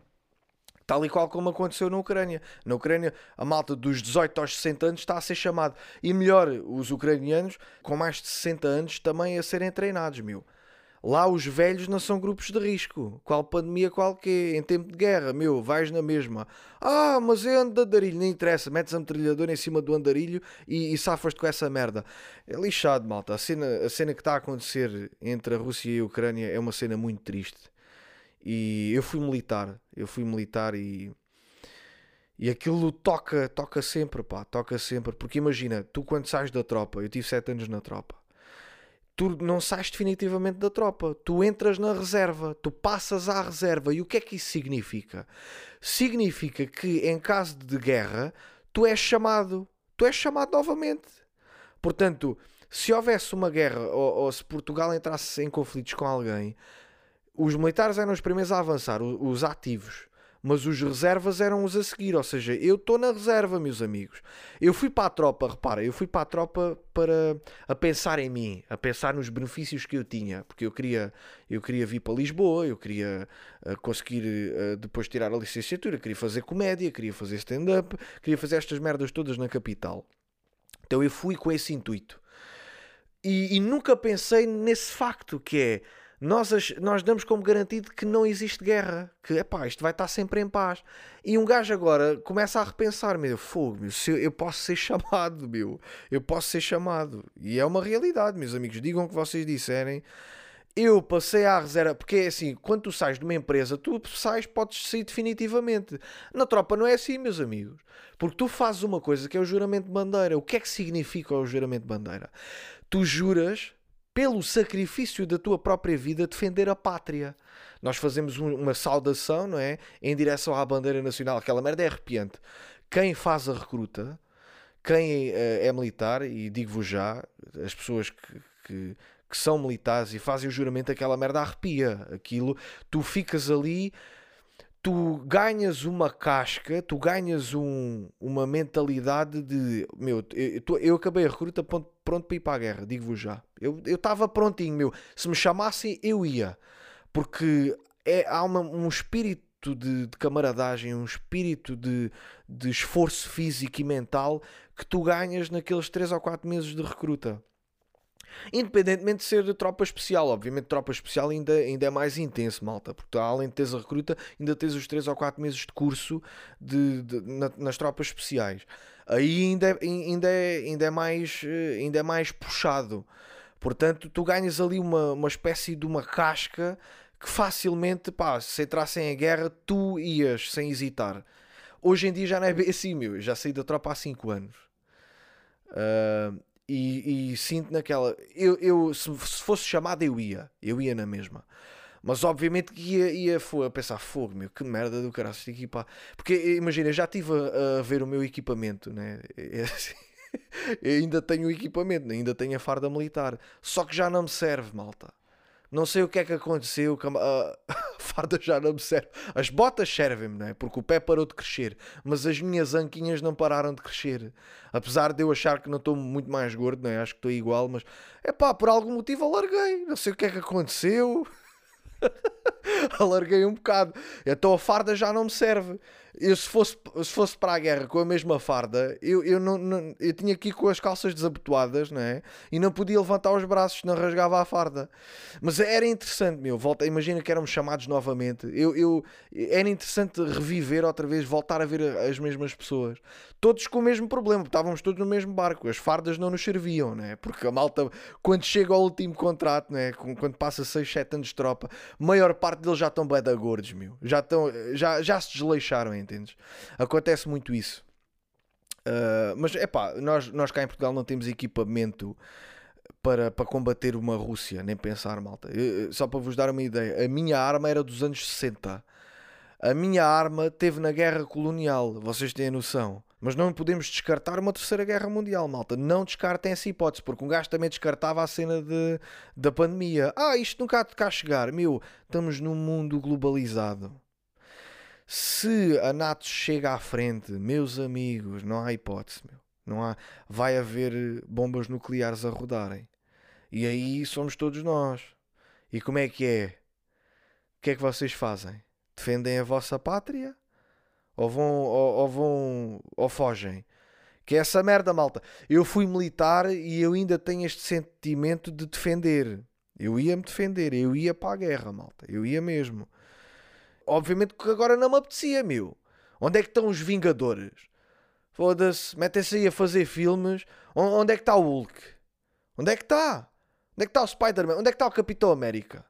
Tal e qual como aconteceu na Ucrânia. Na Ucrânia, a malta dos 18 aos 60 anos está a ser chamado. E melhor, os ucranianos com mais de 60 anos também a serem treinados, meu. Lá os velhos não são grupos de risco. Qual pandemia, qual que Em tempo de guerra, meu, vais na mesma. Ah, mas é andarilho, não interessa. Metes a metralhadora em cima do andarilho e, e safas-te com essa merda. É lixado, malta. A cena, a cena que está a acontecer entre a Rússia e a Ucrânia é uma cena muito triste. E eu fui militar, eu fui militar e e aquilo toca, toca sempre, pá, toca sempre, porque imagina, tu quando sais da tropa, eu tive 7 anos na tropa. Tu não sais definitivamente da tropa, tu entras na reserva, tu passas à reserva. E o que é que isso significa? Significa que em caso de guerra, tu és chamado, tu és chamado novamente. Portanto, se houvesse uma guerra ou, ou se Portugal entrasse em conflitos com alguém, os militares eram os primeiros a avançar, os ativos, mas os reservas eram os a seguir. Ou seja, eu estou na reserva, meus amigos. Eu fui para a tropa, repara, eu fui para a tropa para a pensar em mim, a pensar nos benefícios que eu tinha, porque eu queria, eu queria vir para Lisboa, eu queria uh, conseguir uh, depois tirar a licenciatura, queria fazer comédia, queria fazer stand-up, queria fazer estas merdas todas na capital. Então eu fui com esse intuito. E, e nunca pensei nesse facto que é nós, nós damos como garantido que não existe guerra, que epá, isto vai estar sempre em paz. E um gajo agora começa a repensar: meu, fogo, meu, eu, eu posso ser chamado, meu, eu posso ser chamado. E é uma realidade, meus amigos. Digam o que vocês disserem. Eu passei à reserva, porque é assim, quando tu sais de uma empresa, tu sais, podes sair definitivamente. Na tropa não é assim, meus amigos. Porque tu fazes uma coisa que é o juramento de bandeira. O que é que significa o juramento de bandeira? Tu juras pelo sacrifício da tua própria vida, defender a pátria. Nós fazemos um, uma saudação, não é? Em direção à bandeira nacional. Aquela merda é arrepiante. Quem faz a recruta, quem é, é militar, e digo-vos já, as pessoas que, que, que, são militares e fazem o juramento, aquela merda arrepia. Aquilo, tu ficas ali tu ganhas uma casca, tu ganhas um, uma mentalidade de meu, eu, eu acabei a recruta pronto, pronto para ir para a guerra, digo-vos já. Eu estava prontinho, meu. Se me chamassem, eu ia. Porque é, há uma, um espírito de, de, camaradagem, um espírito de, de esforço físico e mental que tu ganhas naqueles 3 ou 4 meses de recruta. Independentemente de ser de tropa especial, obviamente tropa especial ainda, ainda é mais intenso, malta, porque além de teres a recruta, ainda tens os 3 ou 4 meses de curso de, de na, nas tropas especiais. Aí ainda é, ainda, é, ainda, é mais, eh, ainda é mais puxado. Portanto, tu ganhas ali uma, uma espécie de uma casca que facilmente, pá, se entrassem em guerra, tu ias sem hesitar. Hoje em dia já não é bem assim, meu. Já saí da tropa há 5 anos. Uh, e, e, sinto naquela. Eu, eu se, se, fosse chamado, eu ia. Eu ia na mesma. Mas obviamente que ia, ia a pensar: fogo, meu, que merda do caralho este equipar. Porque imagina, já estive a, a, ver o meu equipamento, né? É assim, ainda tenho o equipamento, ainda tenho a farda militar. Só que já não me serve, malta. Não sei o que é que aconteceu, a farda já não me serve. As botas servem-me, não é? Porque o pé parou de crescer, mas as minhas anquinhas não pararam de crescer. Apesar de eu achar que não estou muito mais gordo, não é? Acho que estou igual, mas é pá, por algum motivo alarguei. Não sei o que é que aconteceu. alarguei um bocado. Então a farda já não me serve. Eu, se, fosse, se fosse para a guerra com a mesma farda, eu, eu, não, não, eu tinha aqui com as calças desabotoadas, não é? E não podia levantar os braços, não rasgava a farda. Mas era interessante, meu. Volta, imagina que éramos chamados novamente. Eu, eu, era interessante reviver outra vez, voltar a ver as mesmas pessoas. Todos com o mesmo problema, estávamos todos no mesmo barco. As fardas não nos serviam, não é? Porque a malta, quando chega ao último contrato, não é? Quando passa 6, 7 anos de tropa, maior parte deles já estão bem da gordos, meu. Já, estão, já, já se desleixaram, entendes? Acontece muito isso. Uh, mas é pá, nós, nós cá em Portugal não temos equipamento para, para combater uma Rússia, nem pensar, malta. Eu, só para vos dar uma ideia, a minha arma era dos anos 60. A minha arma teve na guerra colonial, vocês têm a noção. Mas não podemos descartar uma terceira guerra mundial, malta. Não descartem essa hipótese, porque um gajo também descartava a cena de, da pandemia. Ah, isto nunca há de cá chegar. Meu, estamos num mundo globalizado. Se a NATO chega à frente, meus amigos, não há hipótese, meu. Não há, vai haver bombas nucleares a rodarem. E aí somos todos nós. E como é que é? O que é que vocês fazem? Defendem a vossa pátria? Ou vão ou, ou vão ou fogem? Que é essa merda, malta. Eu fui militar e eu ainda tenho este sentimento de defender. Eu ia me defender, eu ia para a guerra, malta. Eu ia mesmo. Obviamente que agora não me apetecia, meu. Onde é que estão os Vingadores? Foda-se, metem-se aí a fazer filmes. Onde é que está o Hulk? Onde é que está? Onde é que está o Spider-Man? Onde é que está o Capitão América?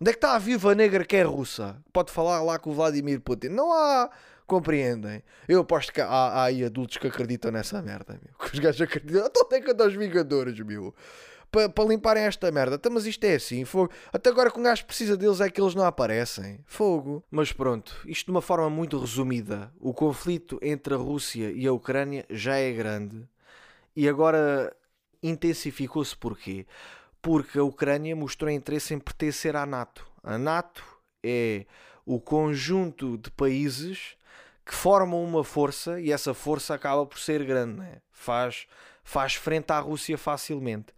Onde é que está a viúva negra que é russa? Pode falar lá com o Vladimir Putin. Não há. Compreendem? Eu aposto que há, há aí adultos que acreditam nessa merda, meu. Que os gajos acreditam. Então onde é que estão os Vingadores, meu? Para pa limparem esta merda. Então, mas isto é assim, fogo. Até agora que um gajo precisa deles é que eles não aparecem. Fogo. Mas pronto, isto de uma forma muito resumida. O conflito entre a Rússia e a Ucrânia já é grande. E agora intensificou-se porquê? Porque a Ucrânia mostrou interesse em pertencer à NATO. A NATO é o conjunto de países que formam uma força e essa força acaba por ser grande, né? faz, faz frente à Rússia facilmente.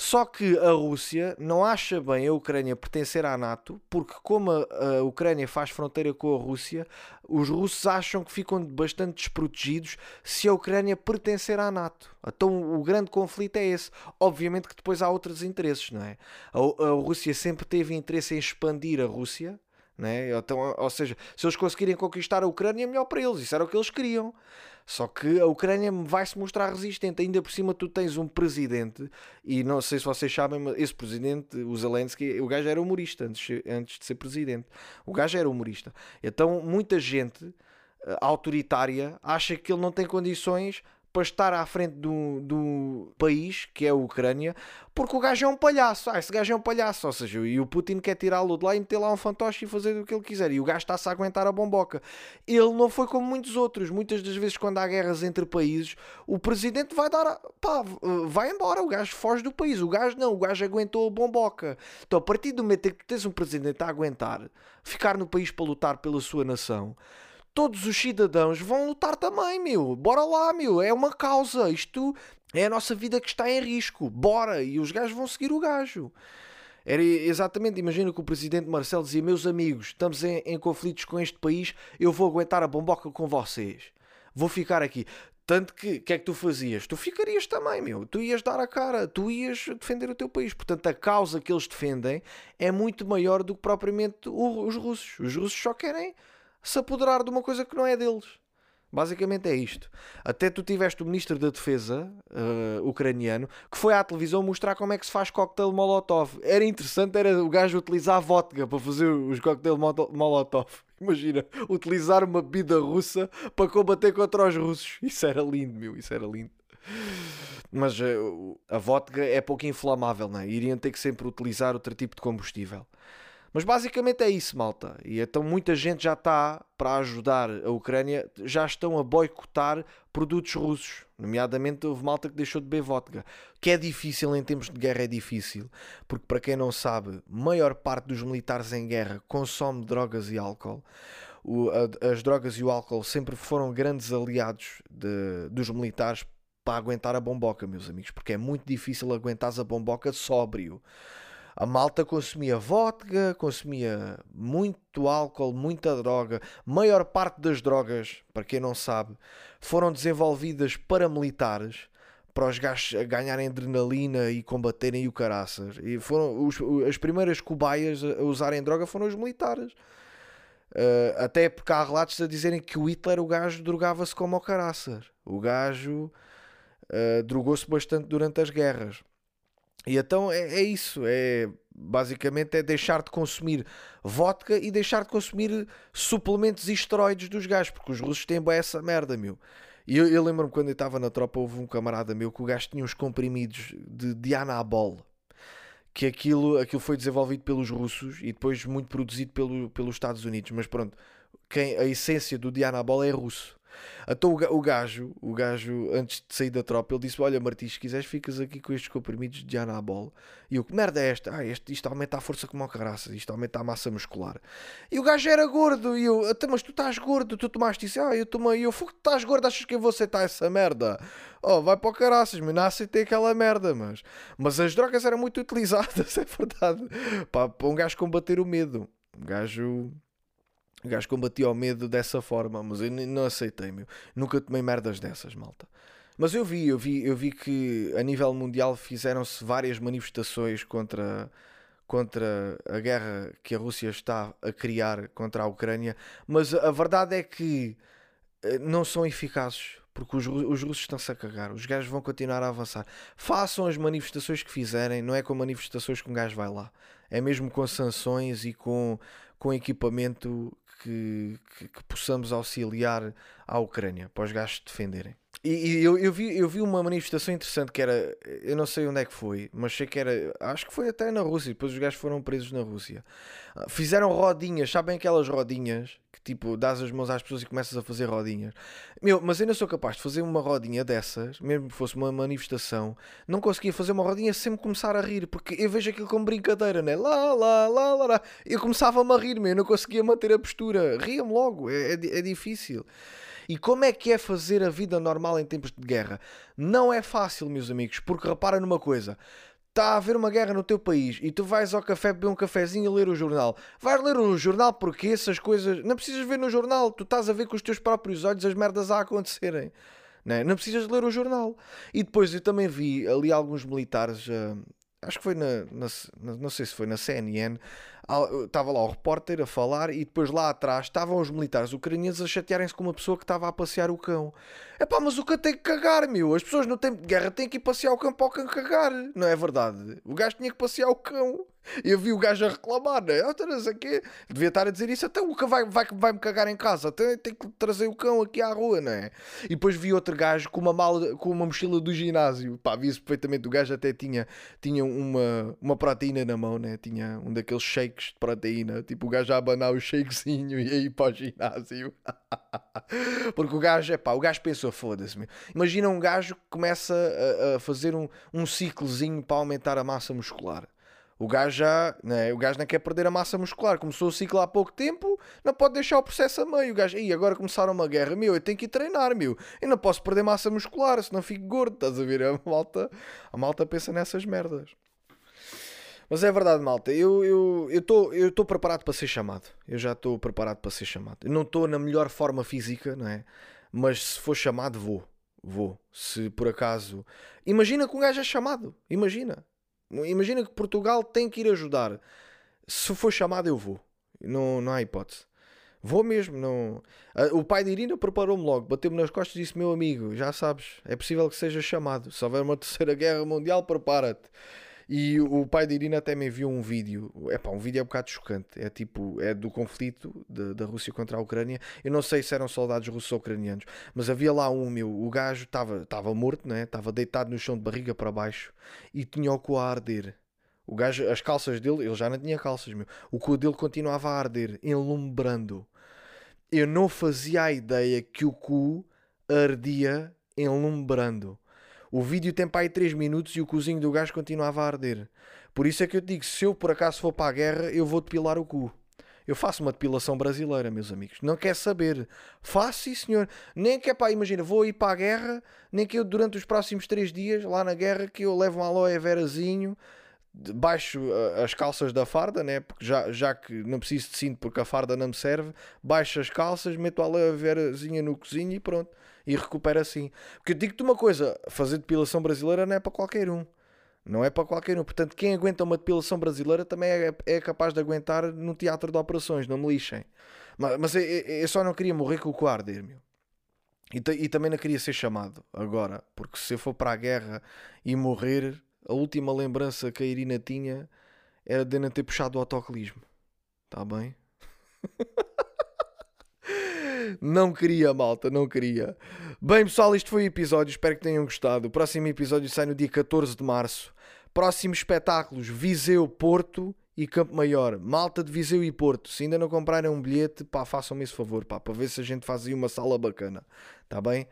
Só que a Rússia não acha bem a Ucrânia pertencer à NATO, porque como a, Ucrânia faz fronteira com a Rússia, os russos acham que ficam bastante desprotegidos se a Ucrânia pertencer à NATO. Então o grande conflito é esse. Obviamente que depois há outros interesses, não é? A, a Rússia sempre teve interesse em expandir a Rússia, né? Então, ou seja, se eles conseguirem conquistar a Ucrânia, é melhor para eles. Isso era o que eles queriam. Só que a Ucrânia vai se mostrar resistente. Ainda por cima, tu tens um presidente, e não sei se vocês sabem, mas esse presidente, o Zelensky, o gajo era humorista antes, antes de ser presidente. O gajo era humorista. Então, muita gente eh, autoritária acha que ele não tem condições para estar à frente do, do país, que é a Ucrânia, porque o gajo é um palhaço. Ah, esse gajo é um palhaço. Ou seja, e o Putin quer tirá-lo de lá e meter lá um fantoche e fazer o que ele quiser. E o gajo está-se a aguentar a bomboca. Ele não foi como muitos outros. Muitas das vezes, quando há guerras entre países, o presidente vai dar. A... pá, vai embora. O gajo foge do país. O gajo não. O gajo aguentou a bomboca. Então, a partir do momento em que tens um presidente a aguentar, ficar no país para lutar pela sua nação todos os cidadãos vão lutar também, meu. Bora lá, meu. É uma causa. Isto é a nossa vida que está em risco. Bora. E os gajos vão seguir o gajo. Era exatamente, imagina que o presidente Marcelo dizia: Meus amigos, estamos em, em conflitos com este país, eu vou aguentar a bomboca com vocês. Vou ficar aqui. Tanto que, o que é que tu fazias? Tu ficarias também, meu. Tu ias dar a cara, tu ias defender o teu país. Portanto, a causa que eles defendem é muito maior do que propriamente os russos. Os russos só querem se apoderar de uma coisa que não é deles. Basicamente é isto. Até tu tiveste o ministro da Defesa uh, ucraniano que foi à televisão mostrar como é que se faz cocktail Molotov. Era interessante, era o gajo utilizar vodka para fazer os cocktail Molotov. Imagina, utilizar uma bebida russa para combater contra os russos. Isso era lindo, meu, isso era lindo. Mas uh, a vodka é pouco inflamável, não é? Iriam ter que sempre utilizar outro tipo de combustível. Mas basicamente é isso, malta. E então muita gente já está para ajudar a Ucrânia, já estão a boicotar produtos russos. Nomeadamente houve malta que deixou de beber vodka. Que é difícil em tempos de guerra, é difícil. Porque para quem não sabe, maior parte dos militares em guerra consome drogas e álcool. O, a, as drogas e o álcool sempre foram grandes aliados de, dos militares para aguentar a bomboca, meus amigos. Porque é muito difícil aguentar a bomboca sóbrio. A malta consumia vodka, consumia muito álcool, muita droga. Maior parte das drogas, para quem não sabe, foram desenvolvidas para militares, para os gajos ganharem adrenalina e combaterem o caraças. E foram os, as primeiras cobaias a usarem droga foram os militares. Uh, até porque há relatos a dizerem que o Hitler, o gajo, drogava-se como o caraças. O gajo uh, drogou-se bastante durante as guerras. E então é, é, isso, é basicamente é deixar de consumir vodka e deixar de consumir suplementos e esteroides dos gajos, porque os russos têm essa merda, meu. E eu, eu lembro-me quando eu estava na tropa, houve um camarada meu que o gajo tinha uns comprimidos de Dianabol que aquilo, aquilo foi desenvolvido pelos russos e depois muito produzido pelo, pelos Estados Unidos. Mas pronto, quem, a essência do Dianabol é russo. Então o gajo, o gajo, antes de sair da tropa, ele disse: Olha, Martins, se quiseres, ficas aqui com estes comprimidos de anabol. E eu, que merda é esta? Ah, este, isto aumenta a força como a caraças, isto aumenta a massa muscular. E o gajo era gordo, e eu, mas tu estás gordo, tu tomaste isso, ah, eu tomei, eu, fogo, estás gordo, achas que eu vou aceitar essa merda? Oh, vai para o caraças, mas não aceitei aquela merda, mas. Mas as drogas eram muito utilizadas, é verdade, para, para um gajo combater o medo. Um gajo o gajo combatia o medo dessa forma, mas eu não aceitei, meu. Nunca tomei merdas dessas, malta. Mas eu vi, eu vi, eu vi que a nível mundial fizeram-se várias manifestações contra, contra a guerra que a Rússia está a criar contra a Ucrânia, mas a verdade é que eh, não são eficazes, porque os, os russos estão-se a cagar, os gajos vão continuar a avançar. Façam as manifestações que fizerem, não é com manifestações que um gajo vai lá, é mesmo com sanções e com, com equipamento que, que, que, possamos auxiliar à Ucrânia para os gajos defenderem. E, e eu, eu, vi, eu vi uma manifestação interessante que era, eu não sei onde é que foi, mas sei que era, acho que foi até na Rússia. Depois os gajos foram presos na Rússia. Fizeram rodinhas, sabem aquelas rodinhas que tipo dás as mãos às pessoas e começas a fazer rodinhas. Meu, mas eu não sou capaz de fazer uma rodinha dessas, mesmo que fosse uma manifestação, não conseguia fazer uma rodinha sem me começar a rir, porque eu vejo aquilo como brincadeira, né? Lá, lá, lá, lá, lá. Eu começava-me a rir, meu, eu não conseguia manter a postura, ria-me logo, é, é, é difícil. E como é que é fazer a vida normal em tempos de guerra? Não é fácil, meus amigos, porque repara numa coisa. Está a haver uma guerra no teu país e tu vais ao café beber um cafezinho e ler o jornal. Vais ler o jornal porque essas coisas. Não precisas ver no jornal, tu estás a ver com os teus próprios olhos as merdas a acontecerem. Não, é? não precisas ler o jornal. E depois eu também vi ali alguns militares. Uh, acho que foi na, na, não sei se foi na CNN, estava lá o repórter a falar e depois lá atrás estavam os militares ucranianos a chatearem-se com uma pessoa que estava a passear o cão. É pá, mas o cão tem que cagar, meu. As pessoas no tempo de guerra têm que ir passear o cão para o cão cagar. Não é verdade? O gajo tinha que passear o cão. Eu vi o gajo a reclamar, né? Eu não sei quê. Devia estar a dizer isso. Até o cão vai, vai, vai me cagar em casa. Até tem que trazer o cão aqui à rua, não é? E depois vi outro gajo com uma, mala, com uma mochila do ginásio. Pá, vi-se perfeitamente. O gajo até tinha, tinha uma, uma proteína na mão, né? Tinha um daqueles shakes de proteína. Tipo, o gajo a abanar o shakezinho e aí para o ginásio. Porque o gajo, é pá, o gajo pensou, foda-se. Imagina um gajo que começa a, a fazer um, um ciclozinho para aumentar a massa muscular. O gajo já, né, o gajo não quer perder a massa muscular. Começou o ciclo há pouco tempo, não pode deixar o processo a meio. O gajo, e agora começaram uma guerra, meu, eu tenho que ir treinar, meu. Eu não posso perder massa muscular, senão fico gordo, estás a ver? A malta, a malta pensa nessas merdas. Mas é verdade, malta. Eu estou eu, eu eu preparado para ser chamado. Eu já estou preparado para ser chamado. Eu não estou na melhor forma física, não é? Mas se for chamado, vou. Vou. Se por acaso. Imagina que um gajo é chamado. Imagina. Imagina que Portugal tem que ir ajudar. Se for chamado, eu vou. Não, não há hipótese. Vou mesmo. Não... O pai de Irina preparou-me logo, bateu-me nas costas e disse: Meu amigo, já sabes, é possível que seja chamado. Se houver uma terceira guerra mundial, prepara-te. E o pai de Irina até me enviou um vídeo. É pá, um vídeo é um bocado chocante. É tipo, é do conflito de, da Rússia contra a Ucrânia. Eu não sei se eram soldados russos ou ucranianos, mas havia lá um meu. O gajo estava morto, né? Estava deitado no chão de barriga para baixo e tinha o cu a arder. O gajo, as calças dele, ele já não tinha calças, meu. O cu dele continuava a arder, enlumbrando. Eu não fazia a ideia que o cu ardia enlumbrando. O vídeo tem para aí 3 minutos e o cozinho do gajo continuava a arder. Por isso é que eu te digo: se eu por acaso for para a guerra, eu vou depilar o cu. Eu faço uma depilação brasileira, meus amigos. Não quer saber. Faço, sim, senhor. Nem que é pá, imagina, vou ir para a guerra, nem que eu durante os próximos 3 dias, lá na guerra, que eu levo um aloe verazinho, baixo as calças da farda, né? porque já, já que não preciso de cinto porque a farda não me serve, baixo as calças, meto a laverazinha no cozinho e pronto. E recupero assim. Porque eu digo-te uma coisa: fazer depilação brasileira não é para qualquer um. Não é para qualquer um. Portanto, quem aguenta uma depilação brasileira também é, é capaz de aguentar no teatro de operações, não me lixem. Mas, mas eu, eu, só não queria morrer com o cu arder, meu. E, e, também não queria ser chamado agora, porque se eu for para a guerra e morrer, a última lembrança que a Irina tinha era de não ter puxado o autocolismo. Está bem? não queria, malta, não queria. Bem, pessoal, isto foi o episódio. Espero que tenham gostado. O próximo episódio sai no dia 14 de março. Próximos espetáculos: Viseu, Porto e Campo Maior. Malta de Viseu e Porto. Se ainda não comprarem um bilhete, pá, façam-me esse favor, pá, para ver se a gente faz aí uma sala bacana. Está bem?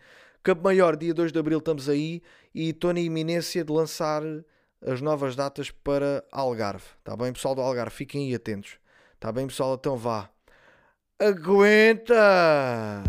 Campo Maior, dia 2 de Abril, estamos aí e estou na iminência de lançar as novas datas para Algarve. Está bem, pessoal do Algarve? Fiquem aí atentos. Está bem, pessoal? Então vá. Aguenta!